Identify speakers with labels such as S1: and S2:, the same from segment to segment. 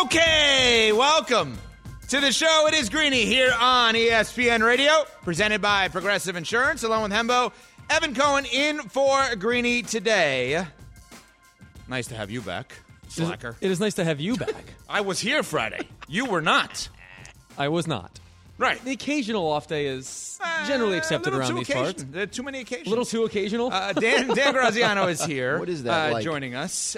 S1: Okay, welcome to the show. It is Greeny here on ESPN Radio, presented by Progressive Insurance, along with Hembo. Evan Cohen in for Greeny today. Nice to have you back, slacker.
S2: It is nice to have you back.
S1: I was here Friday. You were not.
S2: I was not.
S1: Right.
S2: The occasional off day is generally
S1: Uh,
S2: accepted
S1: a little
S2: around
S1: too
S2: these
S1: occasion-
S2: parts.
S1: There are too many occasions.
S2: A little too occasional.
S1: Uh, Dan, Dan Graziano is here.
S3: What is that
S1: uh,
S3: like?
S1: Joining us.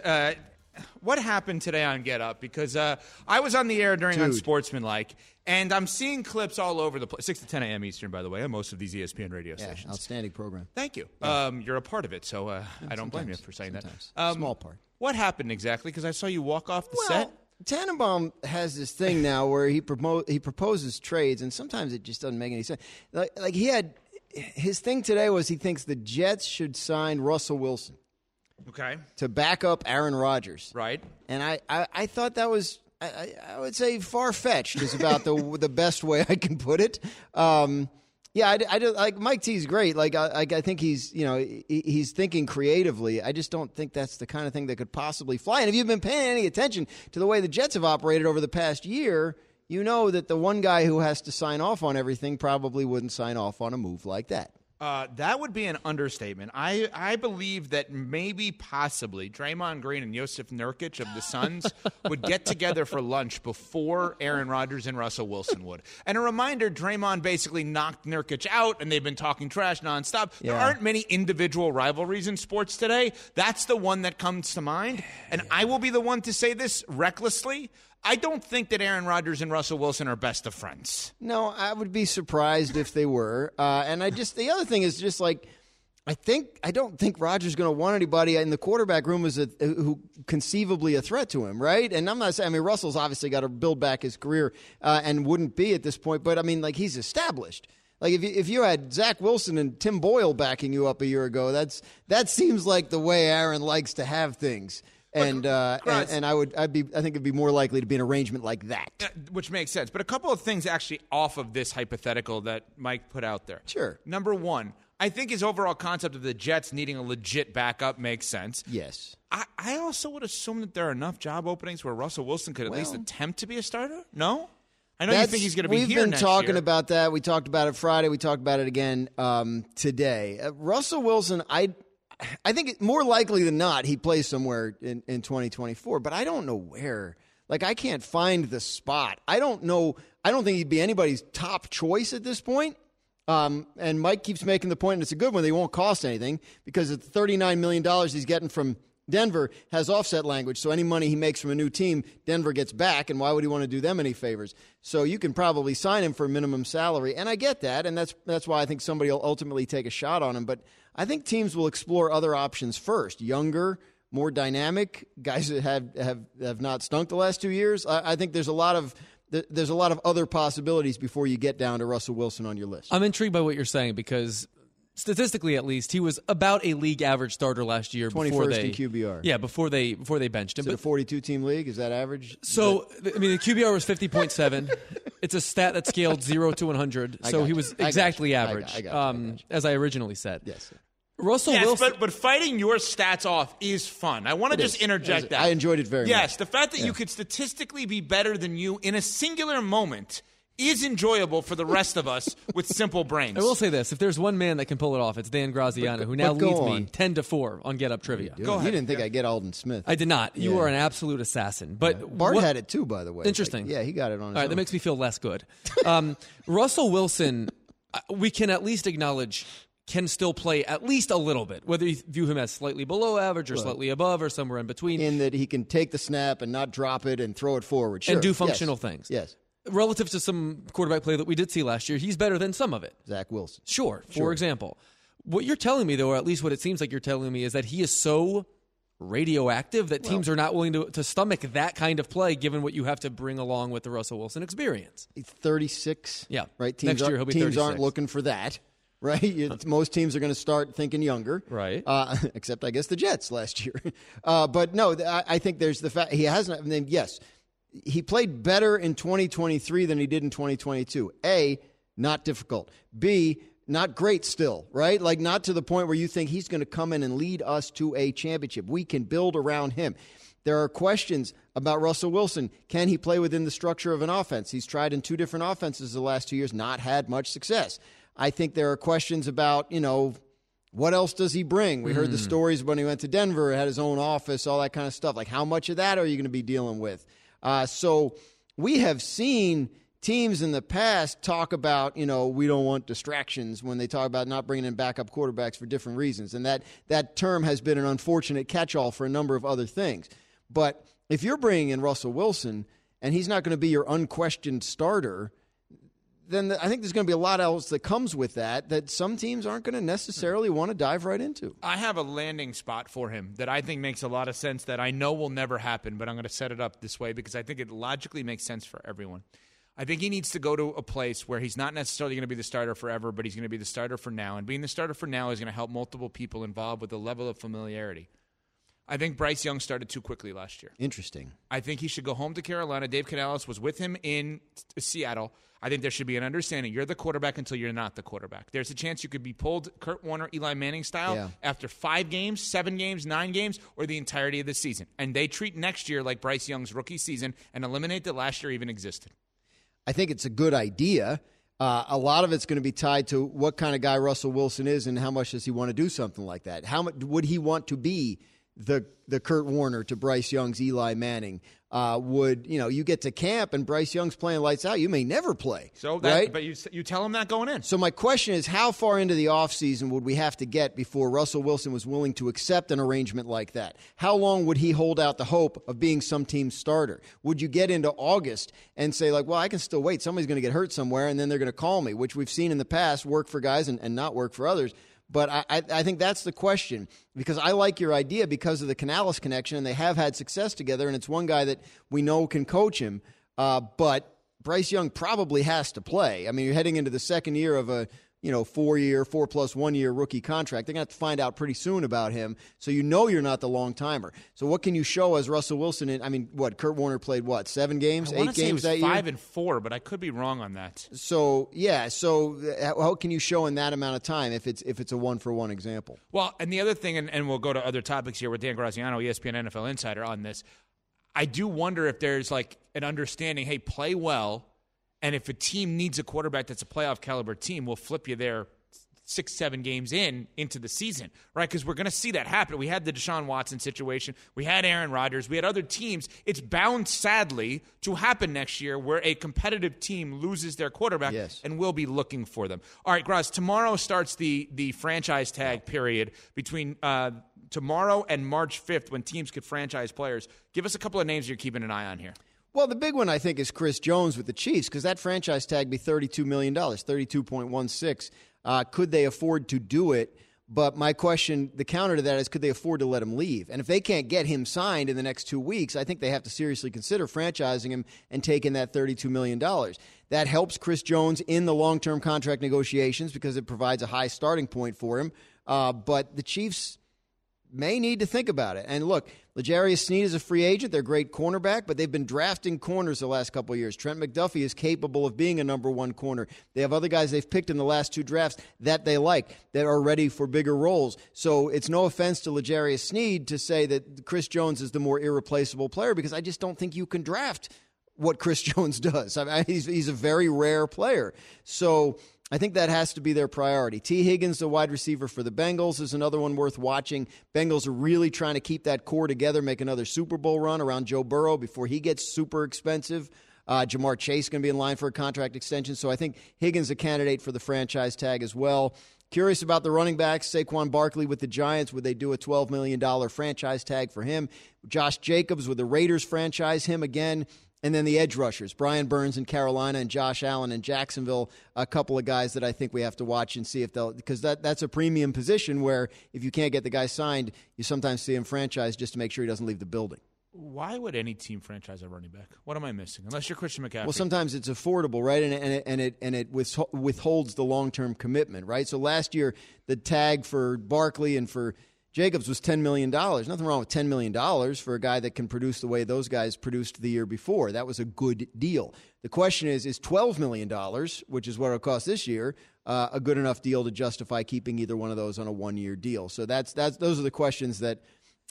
S1: What happened today on Get Up? Because uh, I was on the air during
S3: Dude.
S1: Unsportsmanlike, and I'm seeing clips all over the place. 6 to 10 a.m. Eastern, by the way, on most of these ESPN radio
S3: Yeah,
S1: stations.
S3: outstanding program.
S1: Thank you. Um, you're a part of it, so uh, I don't blame you for saying
S3: sometimes.
S1: that. Um,
S3: Small part.
S1: What happened exactly? Because I saw you walk off the
S3: Well,
S1: set.
S3: Tannenbaum has this thing now where he promo- he proposes trades, and sometimes it just doesn't make any sense. Like, like he had his thing today was he thinks the Jets should sign Russell Wilson
S1: Okay.
S3: to back up Aaron Rodgers.
S1: Right.
S3: And I, I, I thought that was, I, I would say, far fetched is about the the best way I can put it. Um, yeah, I, I do- like Mike T's great. Like I, I I think he's you know he, he's thinking creatively. I just don't think that's the kind of thing that could possibly fly. And if you've been paying any attention to the way the Jets have operated over the past year, you know that the one guy who has to sign off on everything probably wouldn't sign off on a move like that.
S1: Uh, that would be an understatement. I, I believe that maybe, possibly, Draymond Green and Jusuf Nurkic of the Suns would get together for lunch before Aaron Rodgers and Russell Wilson would. And a reminder Draymond basically knocked Nurkic out, and they've been talking trash nonstop. There aren't many individual rivalries in sports today. That's the one that comes to mind. And I will be the one to say this recklessly. I don't think that Aaron Rodgers and Russell Wilson are best of friends.
S3: No, I would be surprised if they were. Uh, and I just the other thing is just like I think I don't think Rodgers going to want anybody in the quarterback room is a, who conceivably a threat to him, right? And I'm not saying I mean Russell's obviously got to build back his career uh, and wouldn't be at this point, but I mean like he's established. Like if you, if you had Zach Wilson and Tim Boyle backing you up a year ago, that's that seems like the way Aaron likes to have things. And, uh, and and I would I'd be I think it'd be more likely to be an arrangement like that.
S1: Which makes sense. But a couple of things actually off of this hypothetical that Mike put out there.
S3: Sure.
S1: Number one, I think his overall concept of the Jets needing a legit backup makes sense.
S3: Yes.
S1: I, I also would assume that there are enough job openings where Russell Wilson could at least attempt to be a starter. No? I know you think he's going to be
S3: We've
S1: here
S3: been
S1: next
S3: talking
S1: year.
S3: about that. We talked about it Friday. We talked about it again um, today. Uh, Russell Wilson, I, I think more likely than not he plays somewhere in, in 2024, but I don't know where. Like I can't find the spot. I don't know. I don't think he'd be anybody's top choice at this point. Um, and Mike keeps making the point, and it's a good one. They won't cost anything because the $39 million he's getting from Denver has offset language. So any money he makes from a new team, Denver gets back. And why would he want to do them any favors? So you can probably sign him for minimum salary. And I get that. And that's, that's why I think somebody will ultimately take a shot on him. But I think teams will explore other options first. Younger, more dynamic guys that have, have, have not stunk the last two years. I, I think there's a lot of there's a lot of other possibilities before you get down to Russell Wilson on your list.
S2: I'm intrigued by what you're saying because statistically, at least, he was about a league average starter last year. before
S3: 21st
S2: they,
S3: in QBR.
S2: Yeah, before they before they benched him.
S3: Is it a
S2: But
S3: 42 team league? Is that average?
S2: so I mean, the QBR was 50.7. it's a stat that scaled zero to 100. So he was exactly
S3: you. I got-
S2: average,
S3: I got you. I
S2: um, as I originally said.
S3: yes.
S2: Russell
S1: Yes,
S2: Wilson.
S1: but, but fighting your stats off is fun. I want to just
S3: is.
S1: interject that.
S3: I enjoyed it very
S1: Yes,
S3: much.
S1: Yes, the fact that
S3: Yeah.
S1: you could statistically be better than you in a singular moment is enjoyable for the rest of us with simple brains.
S2: I will say this: if there's one man that can pull it off, it's Dan Graziano, who now leads
S3: on.
S2: me ten to four on Get Up Trivia.
S3: Dude,
S1: Go
S3: you didn't think I'd get Aldon Smith.
S2: I did not. You
S3: Yeah.
S2: are an absolute assassin. But
S3: Bart
S2: what-
S3: had it too, by the way.
S2: Interesting.
S3: Like, yeah, he got it on his
S2: All right,
S3: own.
S2: that makes me feel less good. Um, Russell Wilson, uh, we can at least acknowledge can still play at least a little bit, whether you view him as slightly below average or slightly above or somewhere in between.
S3: in that he can take the snap and not drop it and throw it forward. Sure.
S2: And do
S3: Yes.
S2: functional things.
S3: Yes.
S2: relative to some quarterback play that we did see last year, he's better than some of it.
S3: Zach Wilson.
S2: Sure, for example. What you're telling me, though, or at least what it seems like you're telling me, is that he is so radioactive that teams are not willing to, to stomach that kind of play given what you have to bring along with the Russell Wilson experience.
S3: He's 36.
S2: Yeah.
S3: Right. Teams
S2: Next year he'll be
S3: teams aren't looking for that. Right. You- Most teams are going to start thinking younger.
S2: Right.
S3: Uh, except I guess the Jets last year. Uh, but no, I, I think there's the fact he hasn't. I mean, yes, he played better in 2023 than he did in 2022. A, not difficult. B, not great still, right? Like not to the point where you think he's going to come in and lead us to a championship. We can build around him. There are questions about Russell Wilson. Can he play within the structure of an offense? He's tried in two different offenses the last two years, not had much success. I think there are questions about, you know, what else does he bring? We heard the stories when he went to Denver, had his own office, all that kind of stuff. Like, how much of that are you going to be dealing with? Uh, so, we have seen teams in the past talk about, you know, we don't want distractions when they talk about not bringing in backup quarterbacks for different reasons. And that, that term has been an unfortunate catch all for a number of other things. But if you're bringing in Russell Wilson and he's not going to be your unquestioned starter, then I think there's going to be a lot else that comes with that that some teams aren't going to necessarily hmm. want to dive right into.
S1: I have a landing spot for him that I think makes a lot of sense that I know will never happen, but I'm going to set it up this way because I think it logically makes sense for everyone. I think he needs to go to a place where he's not necessarily going to be the starter forever, but he's going to be the starter for now. And being the starter for now is going to help multiple people involved with a level of familiarity. I think Bryce Young started too quickly last year.
S3: Interesting.
S1: I think he should go home to Carolina. Dave Canales was with him in Seattle. I think there should be an understanding. You're the quarterback until you're not the quarterback. There's a chance you could be pulled Kurt Warner, Eli Manning style
S3: Yeah.
S1: after five games, seven games, nine games, or the entirety of the season. And they treat next year like Bryce Young's rookie season and eliminate that last year even existed.
S3: I think it's a good idea. Uh, a lot of it's going to be tied to what kind of guy Russell Wilson is and how much does he want to do something like that. How much would he want to be the the Kurt Warner to Bryce Young's Eli Manning? Uh, would you know you get to camp and Bryce Young's playing lights out? You may never play.
S1: So that,
S3: right?
S1: but you you tell him that going in.
S3: So my question is, how far into the offseason would we have to get before Russell Wilson was willing to accept an arrangement like that? How long would he hold out the hope of being some team's starter? Would you get into August and say, like, well, I can still wait. Somebody's going to get hurt somewhere, and then they're going to call me, which we've seen in the past work for guys and, and not work for others. But I, I, think that's the question because I like your idea because of the Canales connection, and they have had success together, and it's one guy that we know can coach him. Uh, but Bryce Young probably has to play. I mean, you're heading into the second year of a you know four year, four plus one year rookie contract. They're gonna have to find out pretty soon about him, so you know you're not the long timer. So what can you show as Russell Wilson? In, I mean, what Kurt Warner played what seven games, eight
S1: to
S3: games that year.
S1: five and four, but I could be wrong on that.
S3: so yeah, so uh, how how can you show in that amount of time if it's if it's a one for one example?
S1: Well, and the other thing, and, and we'll go to other topics here with Dan Graziano, ESPN NFL Insider, on this. I do wonder if there's like an understanding. Hey, play well, and if a team needs a quarterback that's a playoff caliber team, we'll flip you there six, seven games in into the season, right? Because we're going to see that happen. We had the Deshaun Watson situation. We had Aaron Rodgers. We had other teams. It's bound, sadly, to happen next year where a competitive team loses their quarterback,
S3: Yes.
S1: and we'll be looking for them. All right, Graz. Tomorrow starts the the franchise tag period between uh, tomorrow and March fifth, when teams could franchise players. Give us a couple of names you're keeping an eye on here.
S3: Well, the big one I think is Chris Jones with the Chiefs because that franchise tag be thirty-two million dollars, thirty-two point one six. Uh, could they afford to do it? But my question, the counter to that is, could they afford to let him leave? And if they can't get him signed in the next two weeks, I think they have to seriously consider franchising him and taking that thirty-two million dollars. That helps Chris Jones in the long-term contract negotiations because it provides a high starting point for him. Uh, but the Chiefs may need to think about it. And look, Legarius Sneed is a free agent. They're great cornerback, but they've been drafting corners the last couple of years. Trent McDuffie is capable of being a number one corner. They have other guys they've picked in the last two drafts that they like that are ready for bigger roles. So it's no offense to Legarius Sneed to say that Chris Jones is the more irreplaceable player because I just don't think you can draft what Chris Jones does. I mean, he's, he's a very rare player. So I think that has to be their priority. Tee Higgins, the wide receiver for the Bengals, is another one worth watching. Bengals are really trying to keep that core together, make another Super Bowl run around Joe Burrow before he gets super expensive. Uh, Ja'Marr Chase going to be in line for a contract extension. So I think Higgins a candidate for the franchise tag as well. Curious about the running backs. Saquon Barkley with the Giants. Would they do a $12 million franchise tag for him? Josh Jacobs with the Raiders franchise him again. And then the edge rushers, Brian Burns in Carolina and Josh Allen in Jacksonville, a couple of guys that I think we have to watch and see if they'll, because that, that's a premium position where if you can't get the guy signed, you sometimes see him franchise just to make sure he doesn't leave the building.
S1: Why would any team franchise a running back? What am I missing? Unless you're Christian McCaffrey.
S3: Well, sometimes it's affordable, right? And, and it and it and it withholds the long term commitment, right? So last year, the tag for Barkley and for Jacobs was $10 million. Nothing wrong with $10 million for a guy that can produce the way those guys produced the year before. That was a good deal. The question is, is $12 million, which is what it'll cost this year, uh, a good enough deal to justify keeping either one of those on a one year deal? So that's, that's, those are the questions that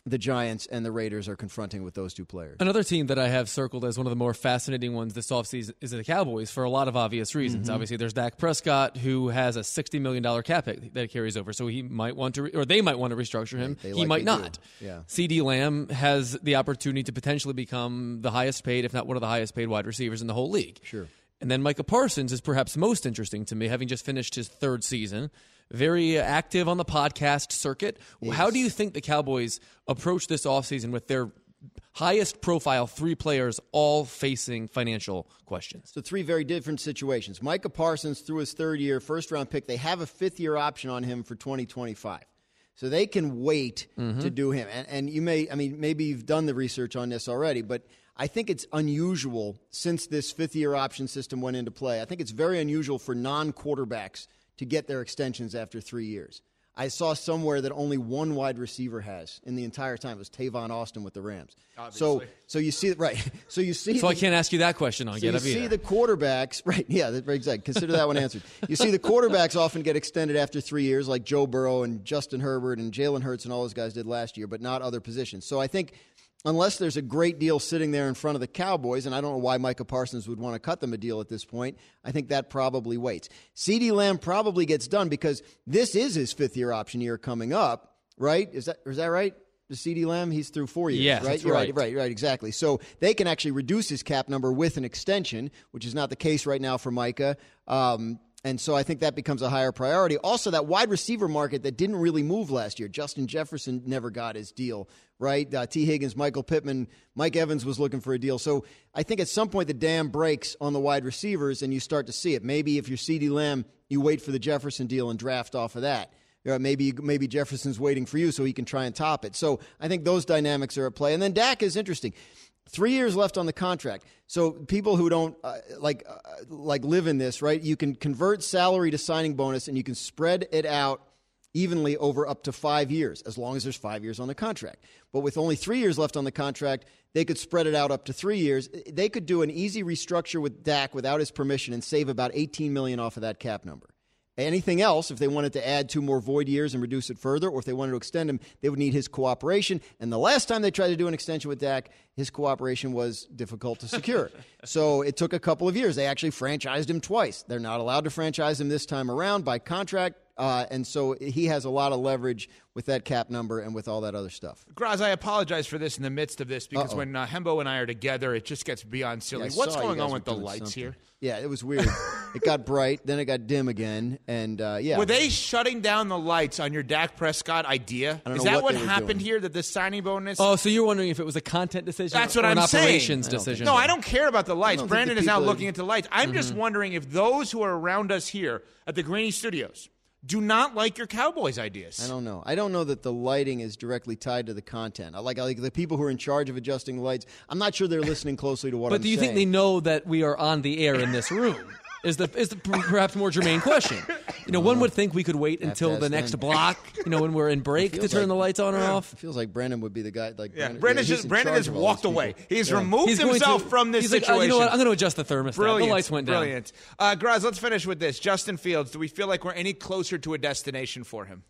S3: the Giants and the Raiders are confronting with those two players.
S2: Another team that I have circled as one of the more fascinating ones this offseason is the Cowboys for a lot of obvious reasons. Mm-hmm. Obviously, there's Dak Prescott, who has a $60 million cap hit that carries over, so he might want to, re- or they might want to restructure him.
S3: They, they
S2: he might not.
S3: Do. Yeah.
S2: CeeDee Lamb has the opportunity to potentially become the highest paid, if not one of the highest paid wide receivers in the whole league.
S3: Sure.
S2: And then Micah Parsons is perhaps most interesting to me, having just finished his third season very active on the podcast circuit. Yes. How do you think the Cowboys approach this offseason with their highest profile three players all facing financial questions?
S3: So, three very different situations. Micah Parsons, through his third year, first round pick, they have a fifth year option on him for 2025. So they can wait mm-hmm. to do him. And, and you may, I mean, maybe you've done the research on this already, but I think it's unusual since this fifth year option system went into play. I think it's very unusual for non quarterbacks to get their extensions after three years. I saw somewhere that only one wide receiver has in the entire time. It was Tavon Austin with the Rams.
S1: Obviously.
S3: So, so you see, right? So you see.
S2: So
S3: the,
S2: I can't ask you that question on
S3: so
S2: Get
S3: You see
S2: either.
S3: the quarterbacks, right? Yeah, exactly. Consider that one answered. You see the quarterbacks often get extended after three years, like Joe Burrow and Justin Herbert and Jalen Hurts and all those guys did last year, but not other positions. So I think unless there's a great deal sitting there in front of the Cowboys, and I don't know why Micah Parsons would want to cut them a deal at this point, I think that probably waits. CeeDee Lamb probably gets done because this is his fifth year option year coming up, right? Is that is that right? The CeeDee Lamb, he's through four years,
S2: yes,
S3: right?
S2: You're
S3: right, right, right, exactly. So they can actually reduce his cap number with an extension, which is not the case right now for Micah. Um, and so I think that becomes a higher priority. Also, that wide receiver market that didn't really move last year. Justin Jefferson never got his deal, right? Uh, Tee Higgins, Michael Pittman, Mike Evans was looking for a deal. So I think at some point the dam breaks on the wide receivers and you start to see it. Maybe if you're CeeDee Lamb, you wait for the Jefferson deal and draft off of that. Uh, maybe maybe Jefferson's waiting for you so he can try and top it. So I think those dynamics are at play. And then Dak is interesting. Three years left on the contract. So people who don't uh, like uh, like live in this, right? You can convert salary to signing bonus, and you can spread it out evenly over up to five years, as long as there's five years on the contract. But with only three years left on the contract, they could spread it out up to three years. They could do an easy restructure with Dak without his permission and save about 18 million off of that cap number. Anything else, if they wanted to add two more void years and reduce it further, or if they wanted to extend him, they would need his cooperation. And the last time they tried to do an extension with Dak, his cooperation was difficult to secure. so it took a couple of years. They actually franchised him twice. They're not allowed to franchise him this time around by contract. Uh, and so he has a lot of leverage with that cap number and with all that other stuff.
S1: Graz, I apologize for this in the midst of this because
S3: Uh-oh.
S1: when uh, Hembo and I are together, it just gets beyond silly.
S3: Yeah,
S1: What's going on with the lights
S3: something.
S1: here?
S3: Yeah, it was weird. it got bright, then it got dim again, and uh, yeah.
S1: Were they shutting down the lights on your Dak Prescott idea?
S3: I don't
S1: Is
S3: know
S1: that
S3: what
S1: what,
S3: they were
S1: happened
S3: doing.
S1: here? That the signing bonus?
S2: Oh, so you're wondering if it was a content decision
S1: That's what
S2: an
S1: I'm saying.
S2: operations
S3: I
S2: decision?
S1: No, I don't care about the lights. Brandon
S3: the
S1: is now
S3: people-
S1: looking into lights. I'm
S2: Mm-hmm.
S1: just wondering if those who are around us here at the Greeny Studios do not like your Cowboys ideas.
S3: I don't know. I don't know that the lighting is directly tied to the content. I like, I like the people who are in charge of adjusting the lights. I'm not sure they're listening closely to what
S2: But
S3: I'm
S2: do you think they know that we are on the air in this room? Is the is the perhaps more germane question? You know, one would think we could wait until the next
S3: them.
S2: block. You know, when we're in break to turn
S3: like-
S2: the lights on or off.
S3: It feels like Brandon would be the guy. Like
S1: Yeah,
S3: Brandon,
S1: Brandon's
S3: he's
S1: just Brandon has walked away. He's
S3: Yeah.
S1: removed
S2: He's
S1: himself
S2: to-
S1: from this
S2: he's like,
S1: situation.
S2: oh, you know what? I'm going to adjust the thermostat.
S1: Brilliant.
S2: The lights went down.
S1: Brilliant. Uh, Graz, let's finish with this. Justin Fields, do we feel like we're any closer to a destination for him?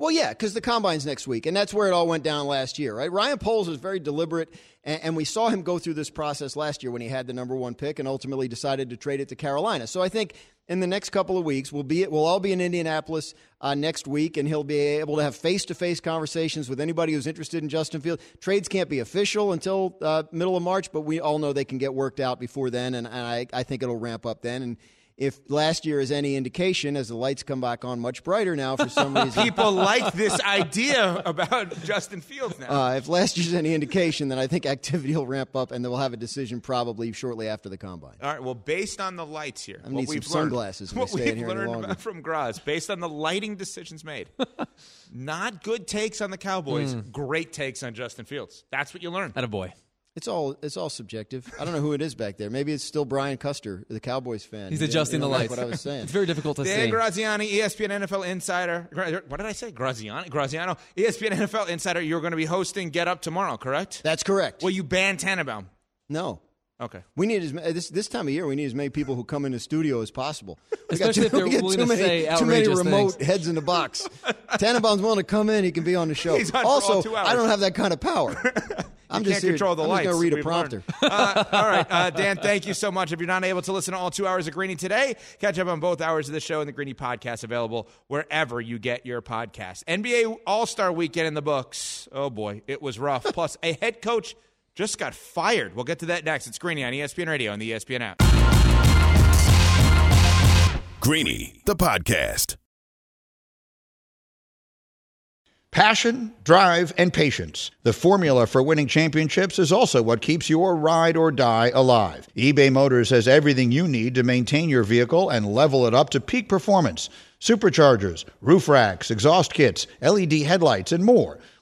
S3: Well, yeah, because the combine's next week, and that's where it all went down last year, right? Ryan Poles was very deliberate, and, and we saw him go through this process last year when he had the number one pick and ultimately decided to trade it to Carolina. So I think in the next couple of weeks, we'll be we'll all be in Indianapolis uh, next week, and he'll be able to have face to face conversations with anybody who's interested in Justin Fields. Trades can't be official until uh, middle of March, but we all know they can get worked out before then, and, and I, I think it'll ramp up then. And if last year is any indication, as the lights come back on much brighter now for some reason.
S1: People like this idea about Justin Fields now.
S3: Uh, if last year's any indication, then I think activity will ramp up, and then we'll have a decision probably shortly after the combine.
S1: All right. Well, based on the lights here,
S3: I need
S1: what
S3: some
S1: we've
S3: sunglasses
S1: learned,
S3: I
S1: what we've
S3: here
S1: learned from Graz, based on the lighting decisions made, not good takes on the Cowboys,
S3: Hmm.
S1: great takes on Justin Fields. That's what you learn.
S2: At a boy.
S3: It's all it's all subjective. I don't know who it is back there. Maybe it's still Brian Custer, the Cowboys fan.
S2: He's
S3: He didn't-
S2: adjusting the
S3: didn't like
S2: lights.
S3: What I was saying.
S2: It's very difficult to say.
S1: Dan
S2: see.
S1: Graziani, E ESPN NFL Insider. What did I say? Graziani? Graziano, ESPN NFL Insider. You're going to be hosting Get Up tomorrow, correct?
S3: That's correct.
S1: Well, you banned Tannenbaum.
S3: no.
S1: Okay.
S3: We need as this this time of year. We need as many people who come in the studio as possible. We
S2: Especially if they're
S3: we got
S2: willing
S3: too
S2: to
S3: many,
S2: say
S3: too many remote
S2: things.
S3: heads in the box. Tannenbaum's willing to come in. He can be on the show.
S1: He's on
S3: also. I don't have that kind of power. I'm just
S1: can't
S3: here-
S1: control the
S3: I'm
S1: lights.
S3: just going to read a
S1: We've
S3: prompter.
S1: Uh, all right, uh, Dan. Thank you so much. If you're not able to listen to all two hours of Greeny today, catch up on both hours of the show and the Greeny podcast available wherever you get your podcast. NBA All Star Weekend in the books. Oh boy, it was rough. Plus, a head coach just got fired. We'll get to that next. It's Greeny on ESPN Radio and the ESPN app.
S4: Greeny, the podcast.
S5: Passion, drive, and patience. The formula for winning championships is also what keeps your ride or die alive. eBay Motors has everything you need to maintain your vehicle and level it up to peak performance superchargers, roof racks, exhaust kits, LED headlights, and more.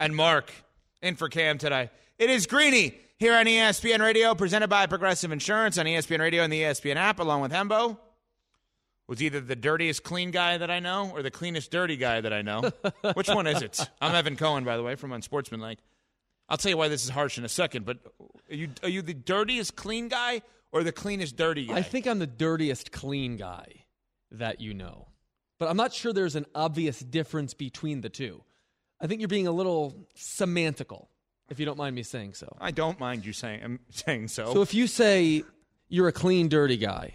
S1: and Mark in for Cam today. It is Greeny here on ESPN Radio, presented by Progressive Insurance on ESPN Radio and the ESPN app, along with Hembo. Was either the dirtiest clean guy that I know or the cleanest dirty guy that I know. Which one is it? I'm Evan Cohen, by the way, from Unsportsmanlike. I'll tell you why this is harsh in a second, but are you, are you the dirtiest clean guy or the cleanest dirty guy?
S2: I think I'm the dirtiest clean guy that you know. But I'm not sure there's an obvious difference between the two. I think you're being a little semantical, if you don't mind me saying so.
S1: I don't mind you saying, I'm saying so.
S2: So if you say you're a clean, dirty guy,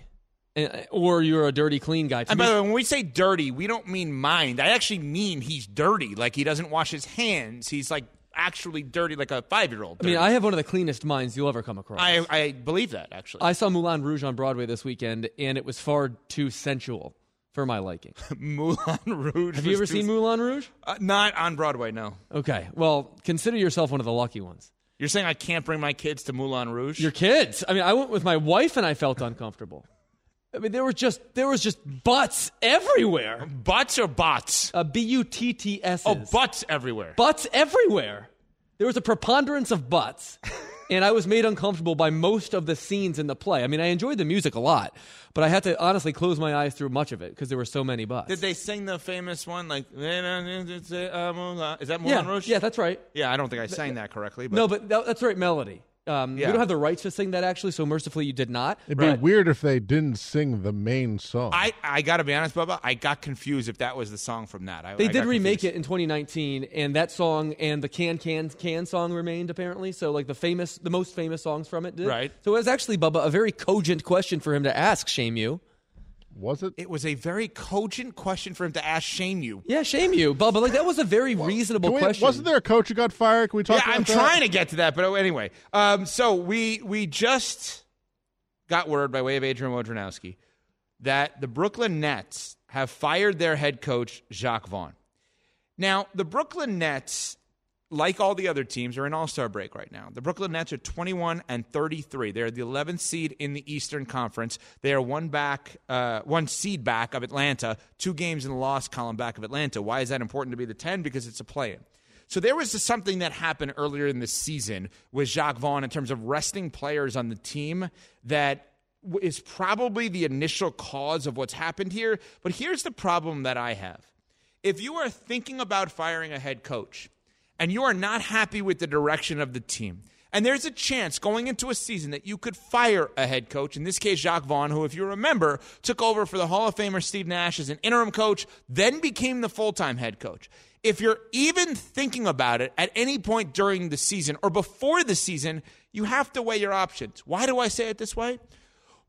S2: and- or you're a dirty, clean guy,
S1: And
S2: me-
S1: by the way, when we say dirty, we don't mean mind. I actually mean he's dirty. Like he doesn't wash his hands. He's like actually dirty, like a five year old.
S2: I mean, I have one of the cleanest minds you'll ever come across.
S1: I, I believe that actually.
S2: I saw Moulin Rouge on Broadway this weekend, and it was far too sensual for my liking.
S1: Moulin Rouge.
S2: Have you ever seen Moulin Rouge?
S1: Uh, not on Broadway. No.
S2: Okay, well, consider yourself one of the lucky ones.
S1: You're saying I can't bring my kids to Moulin Rouge?
S2: Your kids. I mean, I went with my wife, and I felt uncomfortable. I mean, there were just there was just butts everywhere.
S1: butts or bots?
S2: Uh, B U T T S.
S1: Oh, butts everywhere.
S2: Butts everywhere. There was a preponderance of butts, and I was made uncomfortable by most of the scenes in the play. I mean, I enjoyed the music a lot, but I had to honestly close my eyes through much of it because there were so many buts.
S1: Did they sing the famous one like? Is that Moulin
S2: yeah,
S1: Rouge?
S2: yeah, that's right.
S1: Yeah, I don't think I sang that correctly. But
S2: No, but that, that's the right melody. Um,
S1: Yeah.
S2: We don't have the rights to sing that actually, so mercifully you did not.
S6: It'd be weird if they didn't sing the main song.
S1: I, I got to be honest, Bubba. I got confused if that was the song from that. I,
S2: They
S1: I
S2: did remake
S1: confused.
S2: it in 2019, and that song and the "Can Can Can" song remained apparently. So, like the famous, the most famous songs from it did.
S1: Right.
S2: So it was actually Bubba a very cogent question for him to ask. Shame you.
S6: Was it?
S1: It was a very cogent question for him to ask. Shame you.
S2: Yeah, shame you, Bubba. Like that was a very reasonable
S6: we-
S2: question.
S6: wasn't there a coach who got fired? Can we talk about that?
S1: yeah,
S6: about
S1: I'm
S6: that?
S1: trying to get to that, but anyway. Um, so we we just got word by way of Adrian Wojnarowski that the Brooklyn Nets have fired their head coach Jacque Vaughn. Now, the Brooklyn Nets, like all the other teams, are in All Star break right now. The Brooklyn Nets are 21 and 33. They're the 11th seed in the Eastern Conference. They are one back, uh, one seed back of Atlanta, two games in the loss column back of Atlanta. Why is that important to be the 10? Because it's a play-in. So there was something that happened earlier in the season with Jacque Vaughn in terms of resting players on the team that is probably the initial cause of what's happened here. But here's the problem that I have. If you are thinking about firing a head coach and you are not happy with the direction of the team, and there's a chance going into a season that you could fire a head coach, in this case, Jacque Vaughn, who, if you remember, took over for the Hall of Famer Steve Nash as an interim coach, then became the full time head coach. If you're even thinking about it at any point during the season or before the season, you have to weigh your options. Why do I say it this way?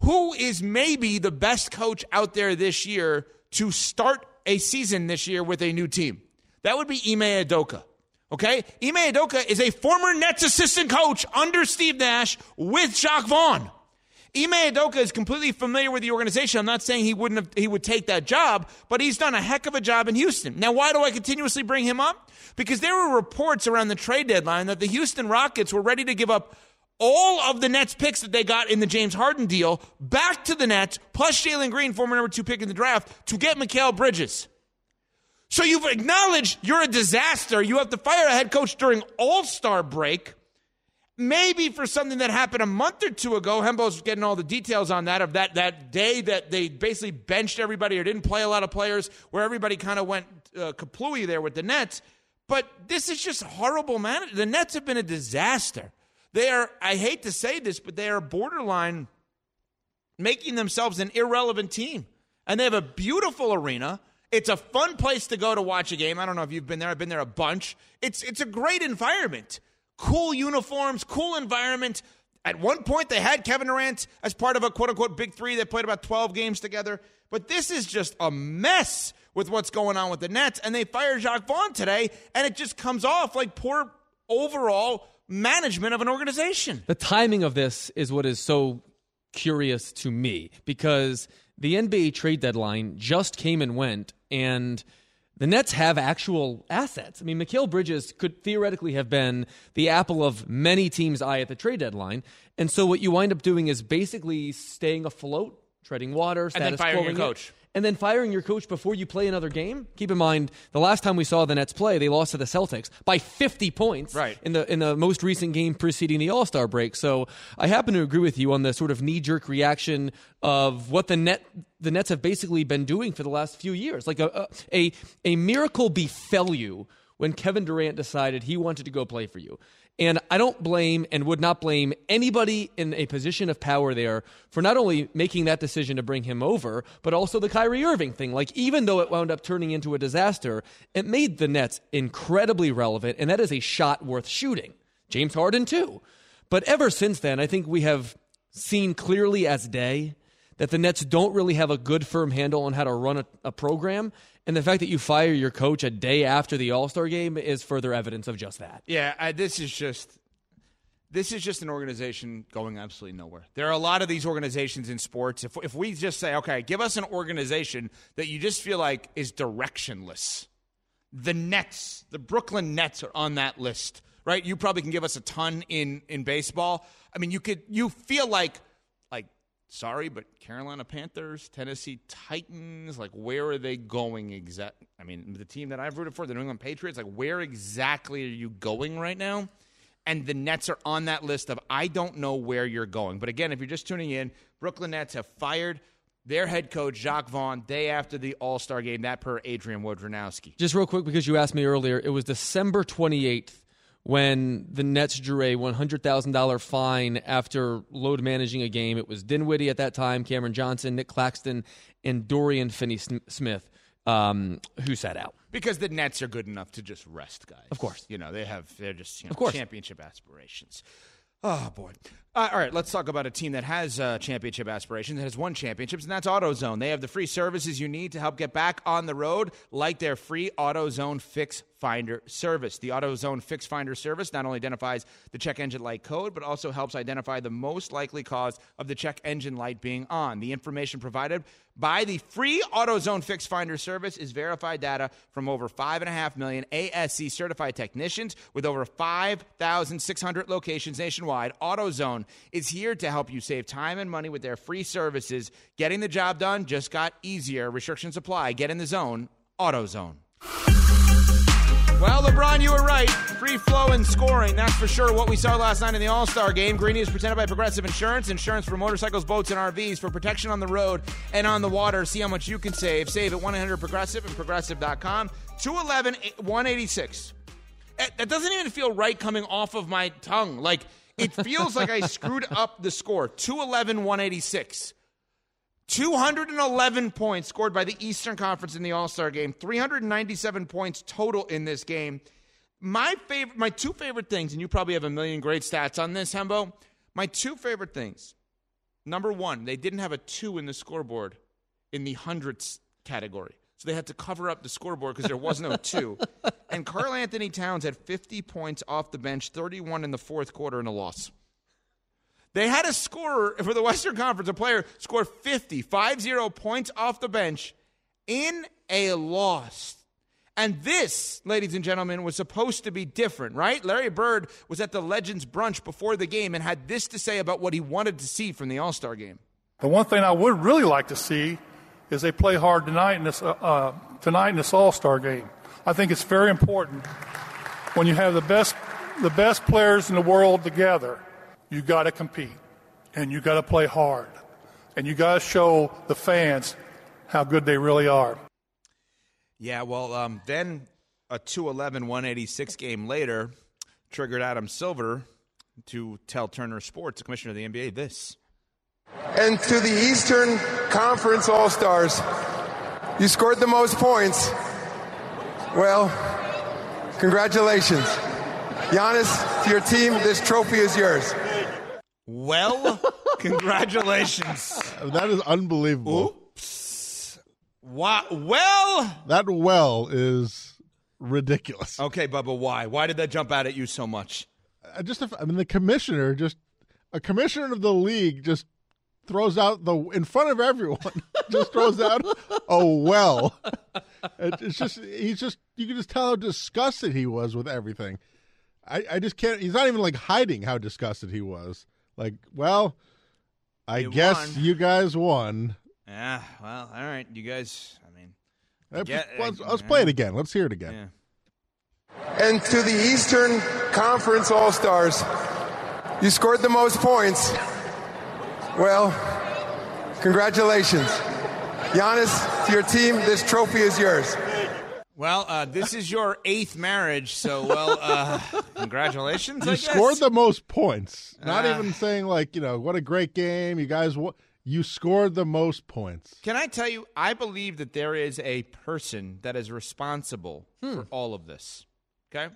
S1: Who is maybe the best coach out there this year to start a season this year with a new team? That would be Ime Udoka. Okay? Ime Udoka is a former Nets assistant coach under Steve Nash with Jacque Vaughn. Ime Udoka is completely familiar with the organization. I'm not saying he wouldn't have, he would take that job, but he's done a heck of a job in Houston. Now, why do I continuously bring him up? Because there were reports around the trade deadline that the Houston Rockets were ready to give up all of the Nets picks that they got in the James Harden deal back to the Nets, plus Jalen Green, former number two pick in the draft, to get Mikal Bridges. So you've acknowledged you're a disaster. You have to fire a head coach during All Star break. Maybe for something that happened a month or two ago, Hembo's getting all the details on that of that that day that they basically benched everybody or didn't play a lot of players, where everybody kind of went uh, kaplooey there with the Nets. But this is just horrible, man. The Nets have been a disaster. They are. I hate to say this, but they are borderline making themselves an irrelevant team, and they have a beautiful arena. It's a fun place to go to watch a game. I don't know if you've been there. I've been there a bunch. It's it's a great environment. Cool uniforms, cool environment. At one point, they had Kevin Durant as part of a quote unquote big three. They played about 12 games together. But this is just a mess with what's going on with the Nets. And they fired Jacque Vaughn today, and it just comes off like poor overall management of an organization.
S2: The timing of this is what is so curious to me because the NBA trade deadline just came and went, and the Nets have actual assets. I mean, Mikal Bridges could theoretically have been the apple of many teams' eye at the trade deadline. And so what you wind up doing is basically staying afloat, treading water,
S1: And then firing your
S2: quoing it,
S1: coach.
S2: And then firing your coach before you play another game. Keep in mind, the last time we saw the Nets play, they lost to the Celtics by 50 points
S1: Right.
S2: in the in the most recent game preceding the All Star break. So I happen to agree with you on the sort of knee jerk reaction of what the net the Nets have basically been doing for the last few years. Like a a a miracle befell you when Kevin Durant decided he wanted to go play for you. And I don't blame and would not blame anybody in a position of power there for not only making that decision to bring him over, but also the Kyrie Irving thing. Like, even though it wound up turning into a disaster, it made the Nets incredibly relevant, and that is a shot worth shooting. James Harden, too. But ever since then, I think we have seen clearly as day that the Nets don't really have a good, firm handle on how to run a, a program. And the fact that you fire your coach a day after the All Star game is further evidence of just that.
S1: Yeah, I, this is just this is just an organization going absolutely nowhere. There are a lot of these organizations in sports. If if we just say, okay, give us an organization that you just feel like is directionless, the Nets, the Brooklyn Nets are on that list, right? You probably can give us a ton in in baseball. I mean, you could you feel like like sorry, but Carolina Panthers, Tennessee Titans, like where are they going exact? I mean, the team that I've rooted for, the New England Patriots, like where exactly are you going right now? and the Nets are on that list of I don't know where you're going. But again, if you're just tuning in, Brooklyn Nets have fired their head coach Jacque Vaughn day after the All Star game. That per Adrian Wojnarowski.
S2: Just real quick, because you asked me earlier, it was December 28th when the Nets drew a $100,000 fine after load managing a game. It was Dinwiddie at that time, Cameron Johnson, Nic Claxton, and Dorian Finney Smith um, who sat out.
S1: Because the Nets are good enough to just rest guys.
S2: Of course.
S1: You know, they have, they're just, you know,
S2: Of course.
S1: championship aspirations. Oh, boy. Uh, all right, let's talk about a team that has uh, championship aspirations, that has won championships, and that's AutoZone. They have the free services you need to help get back on the road, like their free AutoZone Fix Finder service. The AutoZone Fix Finder service not only identifies the check engine light code, but also helps identify the most likely cause of the check engine light being on. The information provided by the free AutoZone Fix Finder service is verified data from over 5.5 million ASE certified technicians with over 5,600 locations nationwide. AutoZone is here to help you save time and money with their free services. Getting the job done just got easier. Restrictions apply. Get in the zone. AutoZone. Well, LeBron, you were right. Free flow and scoring. That's for sure what we saw last night in the All Star game. Greeny is presented by Progressive Insurance. Insurance for motorcycles, boats, and RVs for protection on the road and on the water. See how much you can save. Save at 1 800 Progressive and Progressive.com. 211 186. Eh, That doesn't even feel right coming off of my tongue. Like, it feels like I screwed up the score. 211 186. 211 points scored by the Eastern Conference in the All Star game. 397 points total in this game. My favorite, my two favorite things, and you probably have a million great stats on this, Hembo. My two favorite things. Number one, they didn't have a two in the scoreboard in the hundreds category. So they had to cover up the scoreboard because there was no two. And Karl-Anthony Towns had 50 points off the bench, 31 in the fourth quarter in a loss. They had a scorer for the Western Conference, a player scored 50, 50 points off the bench in a loss. And this, ladies and gentlemen, was supposed to be different, right? Larry Bird was at the Legends brunch before the game and had this to say about what he wanted to see from the All Star game.
S7: The one thing I would really like to see is they play hard tonight in this uh, uh, tonight in this All Star game. I think it's very important when you have the best the best players in the world together. You got to compete, and you got to play hard, and you got to show the fans how good they really are.
S1: Yeah, well, um, then a 211 186 game later triggered Adam Silver to tell Turner Sports, the commissioner of the NBA, this.
S8: And to the Eastern Conference All Stars, you scored the most points. Well, congratulations. Giannis, to your team, this trophy is yours.
S1: Well, congratulations.
S6: Uh, that is unbelievable.
S1: Wow. Well,
S6: That well is ridiculous.
S1: okay, Bubba, why? Why did that jump out at you so much?
S6: I just, I mean, the commissioner just, a commissioner of the league just throws out the in front of everyone, just throws out a well. It, it's just, he's just, you can just tell how disgusted he was with everything. I, I just can't. He's not even like hiding how disgusted he was. Like, well, I
S1: You
S6: guess
S1: won.
S6: you guys won.
S1: Yeah, well, all right. You guys, I mean, I
S6: Let's,
S1: get-
S6: let's,
S1: I-
S6: let's play it again. Let's hear it again.
S1: Yeah.
S8: And to the Eastern Conference All Stars, you scored the most points. Well, congratulations. Giannis, to your team, this trophy is yours.
S1: Well, uh, this is your eighth marriage, so well, uh, congratulations. I
S6: You
S1: guess.
S6: scored the most points. Not
S1: Ah.
S6: even saying like you know what a great game you guys. Wa-. You scored the most points.
S1: Can I tell you? I believe that there is a person that is responsible
S6: Hmm.
S1: for all of this. Okay,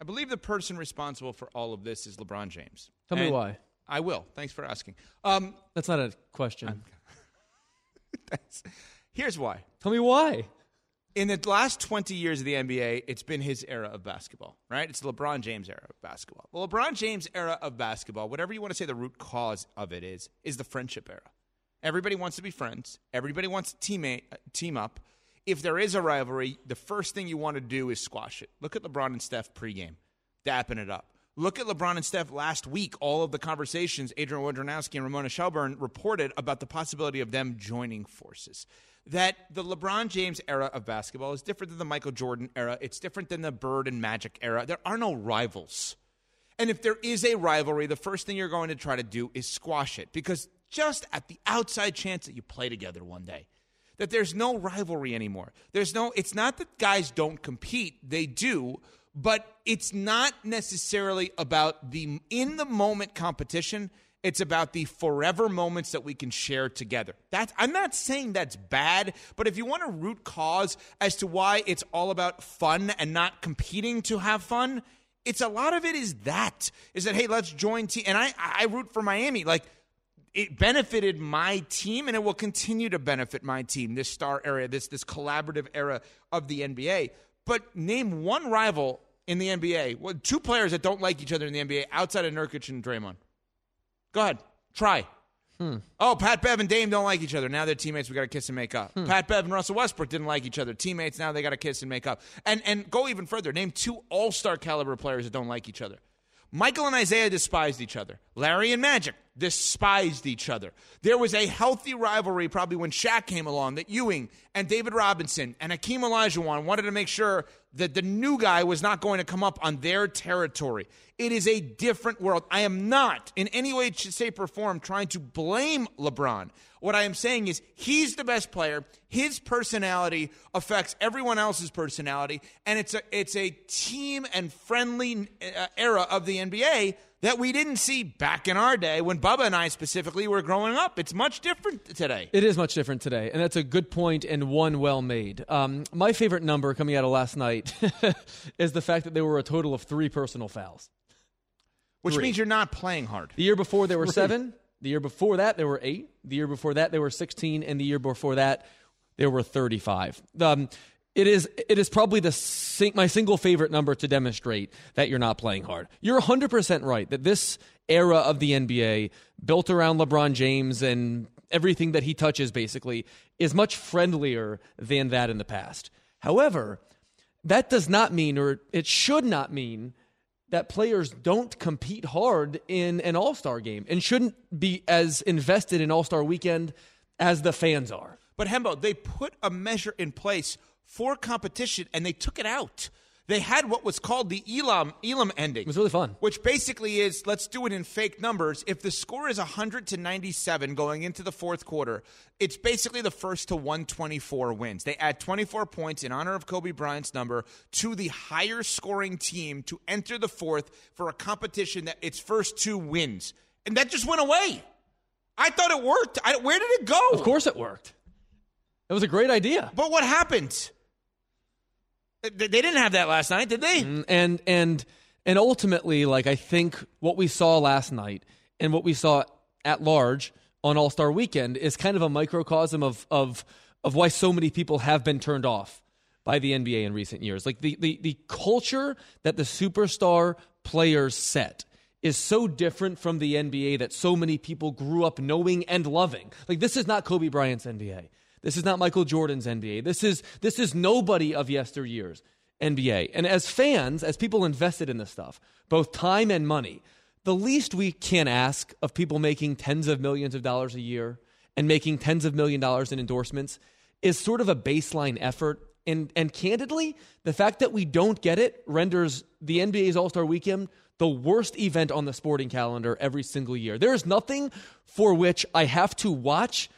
S1: I believe the person responsible for all of this is LeBron James.
S2: Tell me why.
S1: I will. Thanks for asking. Um,
S2: That's not a question.
S1: here's why.
S2: Tell me why.
S1: In the last 20 years of the NBA, it's been his era of basketball, right? It's the LeBron James era of basketball. The LeBron James era of basketball, whatever you want to say the root cause of it is, is the friendship era. Everybody wants to be friends. Everybody wants to teammate, team up. If there is a rivalry, the first thing you want to do is squash it. Look at LeBron and Steph pregame, dapping it up. Look at LeBron and Steph last week. All of the conversations Adrian Wojnarowski and Ramona Shelburne reported about the possibility of them joining forces. That the LeBron James era of basketball is different than the Michael Jordan era. It's different than the Bird and Magic era. There are no rivals. And if there is a rivalry, the first thing you're going to try to do is squash it because just at the outside chance that you play together one day, that there's no rivalry anymore. There's no, it's not that guys don't compete, they do, but it's not necessarily about the in the moment competition. It's about the forever moments that we can share together. That I'm not saying that's bad, but if you want a root cause as to why it's all about fun and not competing to have fun, it's a lot of it is that is that hey, let's join team. And I I root for Miami like it benefited my team and it will continue to benefit my team this star era this this collaborative era of the NBA but name one rival in the NBA well, two players that don't like each other in the NBA outside of Nurkic and Draymond go ahead try
S2: Hmm.
S1: Oh, Pat Bev and Dame don't like each other. Now they're teammates. We got to kiss and make up.
S2: Hmm.
S1: Pat Bev and Russell Westbrook didn't like each other. Teammates. Now they got to kiss and make up. And and go even further. Name two All Star caliber players that don't like each other. Michael and Isaiah despised each other. Larry and Magic despised each other. There was a healthy rivalry probably when Shaq came along that Ewing and David Robinson and Hakeem Olajuwon wanted to make sure that the new guy was not going to come up on their territory. It is a different world. I am not in any way, shape, or form trying to blame LeBron. What I am saying is he's the best player. His personality affects everyone else's personality, and it's a it's a team and friendly uh, era of the NBA that we didn't see back in our day when Bubba and I specifically were growing up. It's much different today.
S2: It is much different today, and that's a good point and one well made. Um, my favorite number coming out of last night is the fact that there were a total of three personal fouls.
S1: Which
S2: Three.
S1: means you're not playing hard.
S2: The year before there were
S1: Three.
S2: seven. The year before that there were eight. The year before that there were sixteen, and the year before that there were thirty-five. Um, it is it is probably the sing, my single favorite number to demonstrate that you're not playing hard. You're 100% right that this era of the NBA built around LeBron James and everything that he touches basically is much friendlier than that in the past. However, that does not mean or it should not mean that players don't compete hard in an all-star game and shouldn't be as invested in all-star weekend as the fans are.
S1: But Hembo, they put a measure in place for competition and they took it out. They had what was called the Elam Elam ending. It
S2: was really fun.
S1: Which basically is let's do it in fake numbers. If the score is 100 to 97 going into the fourth quarter, it's basically the first to 124 wins. They add 24 points in honor of Kobe Bryant's number to the higher scoring team to enter the fourth for a competition that its first two wins. And that just went away. I thought it worked. I, where did it go?
S2: Of course it worked. It was a great idea.
S1: But what happened? They didn't have that last night, did they?
S2: Mm, and and and ultimately like i think what we saw last night and what we saw at large on all-star weekend is kind of a microcosm of of of why so many people have been turned off by the nba in recent years like the the, the culture that the superstar players set is so different from the NBA that so many people grew up knowing and loving. Like this is not Kobe Bryant's NBA. This is not Michael Jordan's NBA. This is this is nobody of yesteryears NBA. And as fans, as people invested in this stuff, both time and money, the least we can ask of people making tens of millions of dollars a year and making tens of million dollars in endorsements is sort of a baseline effort. And and candidly, the fact that we don't get it renders the NBA's All-Star weekend the worst event on the sporting calendar every single year. There is nothing for which I have to watch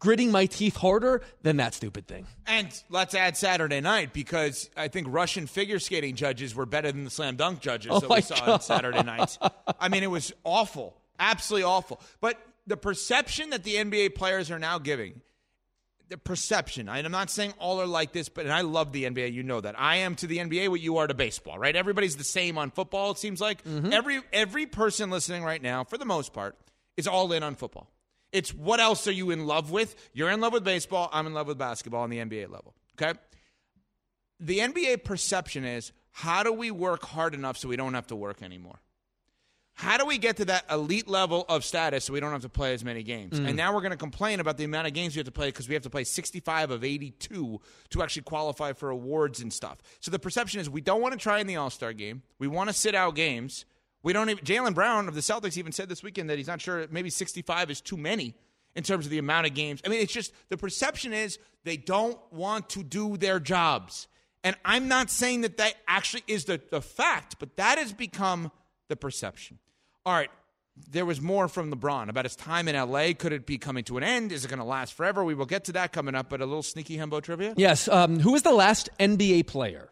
S2: gritting my teeth harder than that stupid thing.
S1: And let's add Saturday night because I think Russian figure skating judges were better than the slam dunk judges
S2: Oh
S1: that we saw
S2: God.
S1: on Saturday night. I mean, it was awful, absolutely awful. But the perception that the NBA players are now giving, the perception, and I'm not saying all are like this, but and I love the NBA, you know that. I am to the NBA what you are to baseball, right? Everybody's the same on football, it seems like.
S2: Mm-hmm.
S1: Every every person listening right now, for the most part, is all in on football. It's what else are you in love with? You're in love with baseball. I'm in love with basketball on the NBA level. Okay. The NBA perception is how do we work hard enough so we don't have to work anymore? How do we get to that elite level of status so we don't have to play as many games?
S2: Mm.
S1: And now we're going to complain about the amount of games we have to play because we have to play 65 of 82 to actually qualify for awards and stuff. So the perception is we don't want to try in the All Star game. We want to sit out games. We don't even. Jaylen Brown of the Celtics even said this weekend that he's not sure maybe 65 is too many in terms of the amount of games. I mean, it's just the perception is they don't want to do their jobs. And I'm not saying that that actually is the, the fact, but that has become the perception. All right. There was more from LeBron about his time in LA. Could it be coming to an end? Is it going to last forever? We will get to that coming up, but a little sneaky Hembo trivia?
S2: Yes. Um, who was the last NBA player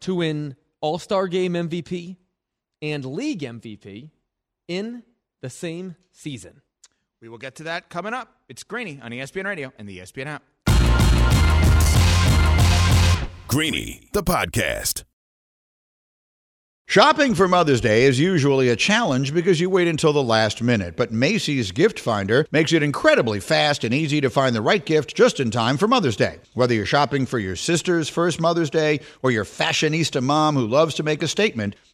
S2: to win All Star Game MVP and League MVP in the same season?
S1: We will get to that coming up. It's Greeny on ESPN Radio and the ESPN app.
S4: Greeny, the podcast.
S5: Shopping for Mother's Day is usually a challenge because you wait until the last minute, but Macy's Gift Finder makes it incredibly fast and easy to find the right gift just in time for Mother's Day. Whether you're shopping for your sister's first Mother's Day or your fashionista mom who loves to make a statement,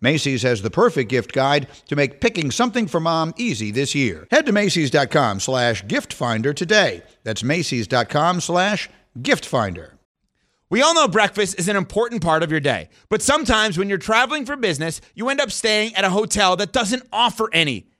S5: Macy's has the perfect gift guide to make picking something for mom easy this year. Head to Macy's.com slash gift finder today. That's Macy's.com slash gift finder.
S1: We all know breakfast is an important part of your day, but sometimes when you're traveling for business, you end up staying at a hotel that doesn't offer any.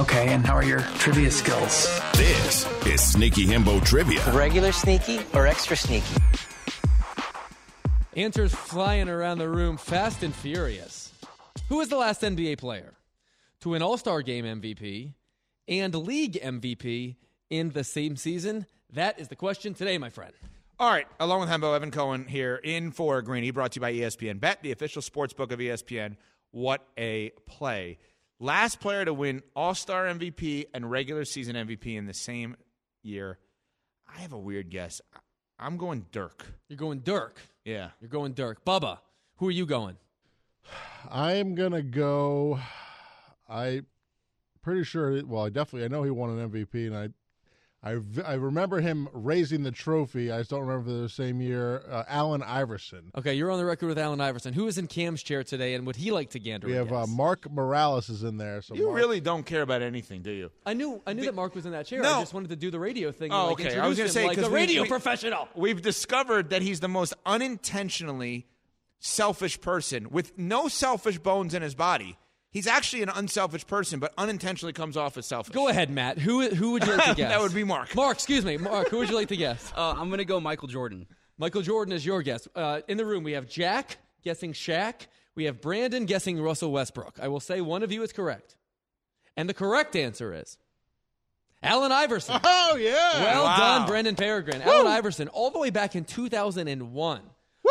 S9: Okay. And how are your trivia skills?
S4: This is Sneaky Hembo Trivia.
S10: Regular sneaky or extra sneaky?
S2: Answers flying around the room fast and furious. Who was the last NBA player to win All Star Game MVP and League MVP in the same season? That is the question today, my friend.
S1: All right, along with Hembo, Evan Cohen here in for Greeny, brought to you by ESPN Bet, the official sports book of ESPN. What a play. Last player to win All Star MVP and regular season MVP in the same year. I have a weird guess. I'm going Dirk.
S2: You're going Dirk.
S1: Yeah.
S2: You're going Dirk. Bubba, who are you going?
S6: I'm gonna go. I pretty sure. Well, I definitely I know he won an MVP, and I. I, v- I remember him raising the trophy. I just don't remember the same year. Uh, Allen Iverson.
S2: Okay, you're on the record with Allen Iverson. Who is in Cam's chair today, and would he like to gander?
S6: We have uh. Mark Morales is in there. So
S1: You
S6: Mark,
S1: really don't care about anything, do you?
S2: I knew I knew that Mark was in that chair.
S1: No.
S2: I just wanted to do the radio thing.
S1: Oh,
S2: and, like,
S1: okay. I was
S2: going to
S1: say
S2: like a radio
S1: we-
S2: professional.
S1: We've discovered that he's the most unintentionally selfish person with no selfish bones in his body. He's actually an unselfish person, but unintentionally comes off as selfish.
S2: Go ahead, Matt. Who who would you like to guess?
S1: that would be Mark.
S2: Mark, excuse me. Mark, who would you like to guess?
S11: Uh, I'm going to go Michael Jordan.
S2: Michael Jordan is your guess. Uh, in the room, we have Jack guessing Shaq. We have Brandon guessing Russell Westbrook. I will say one of you is correct. And the correct answer is Allen Iverson.
S6: Oh yeah.
S2: Well
S1: Wow.
S2: done, Brendan Peregrine. Allen Iverson, all the way back in 2001,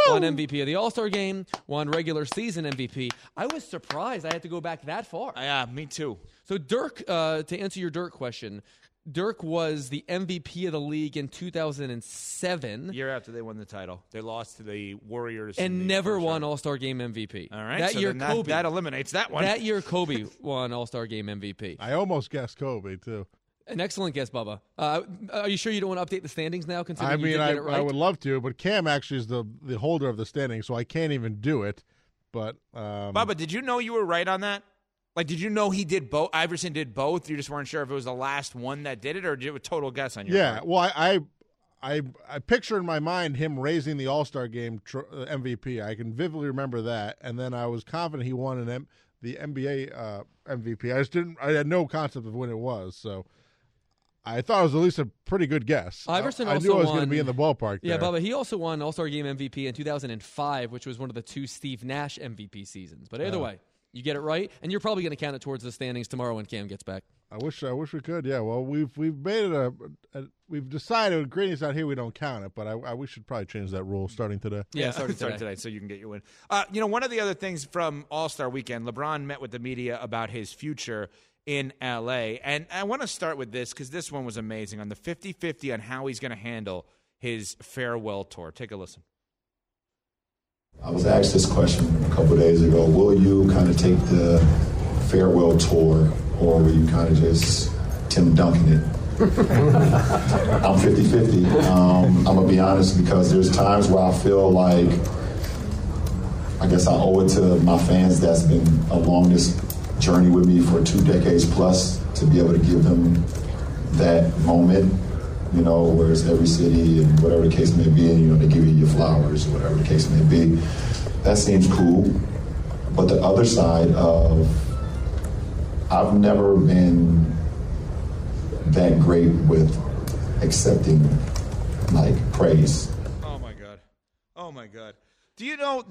S2: won MVP of the All Star game, won regular season MVP. I was surprised I had to go back that far.
S1: Yeah, me too.
S2: So, Dirk, uh, to answer your Dirk question, Dirk was the MVP of the league in 2007
S1: Year after they won the title, they lost to the Warriors
S2: and
S1: the
S2: never won. All Star game MVP.
S1: All right,
S2: that
S1: so
S2: year
S1: then that,
S2: Kobe.
S1: that eliminates that one.
S2: that year Kobe won All Star game MVP.
S6: I almost guessed Kobe too.
S2: An excellent guess, Bubba. Uh, are you sure you don't want to update the standings now? Considering
S6: I
S2: you
S6: mean, I,
S2: get it right?
S6: I would love to, but Cam actually is the the holder of the standing, so I can't even do it. But um,
S1: Bubba, did you know you were right on that? Like, did you know he did both? Iverson did both. You just weren't sure if it was the last one that did it, or did it a total guess on your
S6: yeah,
S1: part?
S6: well, I, I I I picture in my mind him raising the All Star Game tr- uh, MVP. I can vividly remember that, and then I was confident he won an M- the NBA uh, MVP. I just didn't. I had no concept of when it was, so I thought it was at least a pretty good guess.
S2: Iverson
S6: I, I
S2: also
S6: knew I was going to be in the ballpark.
S2: Yeah,
S6: there.
S2: Bubba. He also won All Star Game MVP in 2005, which was one of the two Steve Nash MVP seasons. But either
S6: Oh.
S2: way, you get it right, and you're probably going to count it towards the standings tomorrow when Cam gets back.
S6: I wish I wish we could. Yeah, well, we've we've made it a, a we've decided when Greeny's not here, we don't count it. But I, I we should probably change that rule starting today.
S2: Yeah, starting
S1: Starting
S2: today.
S1: today, so you can get your win. Uh, you know, one of the other things from All Star Weekend, LeBron met with the media about his future in LA, and I want to start with this because this one was amazing on the 50-50 on how he's going to handle his farewell tour. Take a listen.
S11: I was asked this question a couple days ago. Will you kind of take the farewell tour, or will you kind of just Tim Duncan it? I'm 50 50. Um, I'm going to be honest because there's times where I feel like I guess I owe it to my fans that's been along this journey with me for two decades plus to be able to give them that moment, you know, whereas every city and whatever the case may be, and, you know, they give you your flowers or whatever the case may be. That seems cool. But the other side of, I've never been that great with accepting like praise.
S1: Oh my god! Oh my god! Do you know?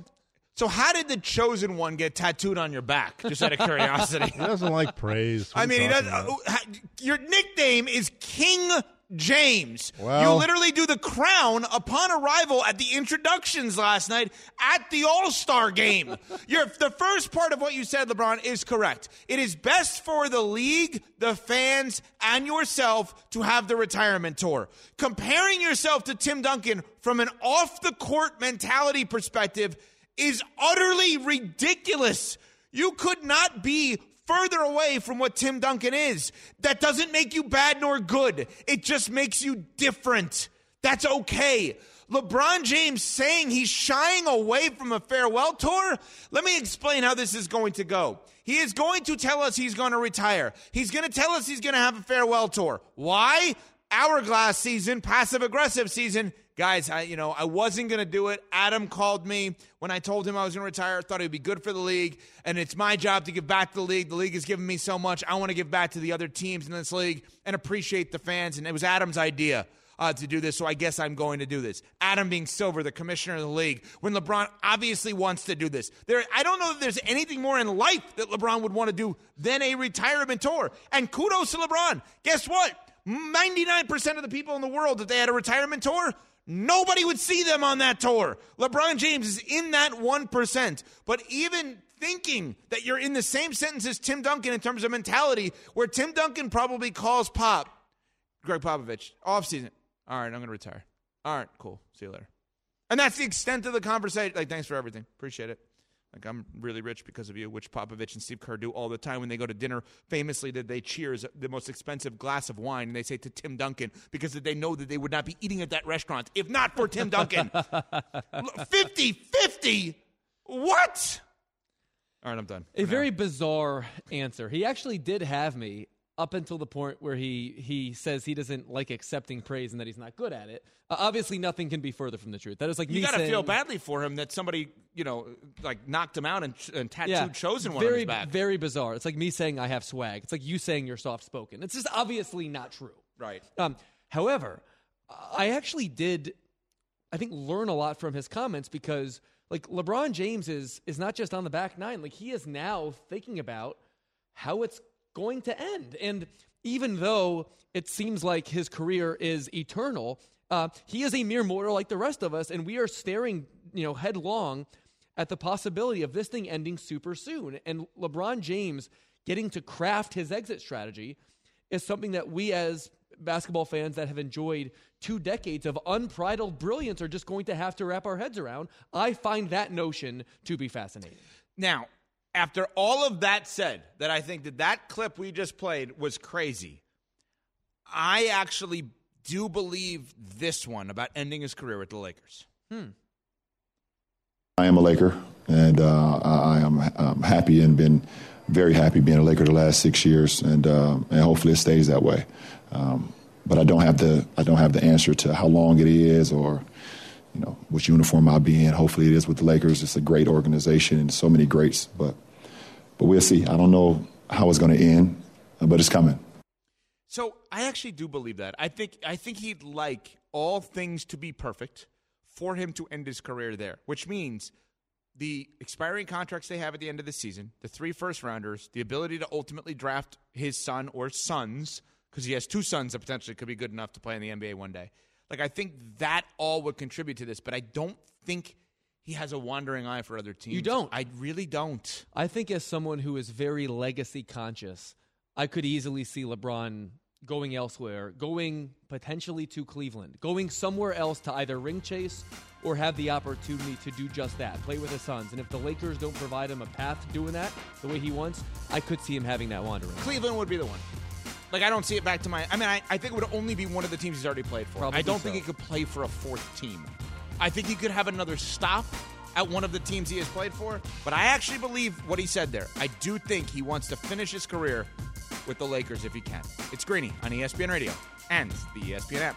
S1: So how did the chosen one get tattooed on your back? Just out of curiosity.
S6: he doesn't like praise. What
S1: I mean, he does.
S6: talking
S1: Uh, your nickname is King James.
S6: Well-
S1: you literally do the crown upon arrival at the introductions last night at the All Star game. Your the first part of what you said, LeBron, is correct. It is best for the league, the fans, and yourself to have the retirement tour. Comparing yourself to Tim Duncan from an off the court mentality perspective is utterly ridiculous. You could not be further away from what Tim Duncan is. That doesn't make you bad nor good. It just makes you different. That's okay. LeBron James saying he's shying away from a farewell tour. Let me explain how this is going to go. He is going to tell us he's going to retire. He's going to tell us he's going to have a farewell tour. Why? Hourglass season, passive aggressive season. Guys, I you know, I wasn't going to do it. Adam called me when I told him I was going to retire. Thought it would be good for the league, and it's my job to give back to the league. The league has given me so much. I want to give back to the other teams in this league and appreciate the fans. And it was Adam's idea uh, to do this, so I guess I'm going to do this. Adam being Silver, the commissioner of the league, when LeBron obviously wants to do this. There, I don't know if there's anything more in life that LeBron would want to do than a retirement tour. And kudos to LeBron. Guess what? 99% of the people in the world, if they had a retirement tour, nobody would see them on that tour. LeBron James is in that 1%. But even thinking that you're in the same sentence as Tim Duncan in terms of mentality, where Tim Duncan probably calls Pop, Gregg Popovich, offseason, all right, I'm going to retire. All right, cool. See you later. And that's the extent of the conversation. Like, thanks for everything. Appreciate it. Like, I'm really rich because of you, which Popovich and Steve Kerr do all the time when they go to dinner. Famously, that they cheers the most expensive glass of wine, and they say to Tim Duncan because they know that they would not be eating at that restaurant if not for Tim Duncan. 50 50? What? All right, I'm done.
S2: A very bizarre answer. He actually did have me up until the point where he he says he doesn't like accepting praise and that he's not good at it. Uh, obviously, nothing can be further from the truth. That is like
S1: You got to feel badly for him that somebody, you know, like knocked him out and, and tattooed chosen one
S2: very,
S1: on his back.
S2: Very bizarre. It's like me saying I have swag. It's like you saying you're soft spoken. It's just obviously not true.
S1: Right.
S2: Um, however, I actually did, I think, learn a lot from his comments because, like, LeBron James is is not just on the back nine. Like, he is now thinking about how it's going to end. And even though it seems like his career is eternal, uh, he is a mere mortal like the rest of us, and we are staring, you know, headlong at the possibility of this thing ending super soon. And LeBron James getting to craft his exit strategy is something that we as basketball fans that have enjoyed two decades of unbridled brilliance are just going to have to wrap our heads around. I find that notion to be fascinating.
S1: Now, after all of that said, that I think that that clip we just played was crazy. I actually do believe this one about ending his career with the Lakers.
S2: Hmm.
S11: I am a Laker, and uh, I I am um, happy and been very happy being a Laker the last six years, and uh, and hopefully it stays that way. Um, but I don't have the I don't have the answer to how long it is or you know which uniform I'll be in. Hopefully, it is with the Lakers. It's a great organization and so many greats, but but we'll see. I don't know how it's going to end, uh, but it's coming.
S1: So I actually do believe that. I think I think he'd like all things to be perfect for him to end his career there, which means the expiring contracts they have at the end of the season, the three first rounders, the ability to ultimately draft his son or sons, because he has two sons that potentially could be good enough to play in the NBA one day. Like, I think that all would contribute to this, but I don't think he has a wandering eye for other teams.
S2: You don't?
S1: I really don't.
S2: I think as someone who is very legacy conscious, I could easily see LeBron going elsewhere, going potentially to Cleveland, going somewhere else to either ring chase or have the opportunity to do just that, play with the sons. And if the Lakers don't provide him a path to doing that the way he wants, I could see him having that wandering.
S1: Cleveland would be the one. Like, I don't see it back to my. I mean, I, I think it would only be one of the teams he's already played for.
S2: Probably
S1: I don't
S2: so.
S1: think he could play for a fourth team. I think he could have another stop at one of the teams he has played for, but I actually believe what he said there. I do think he wants to finish his career with the Lakers if he can. It's Greeny on ESPN Radio and the ESPN app.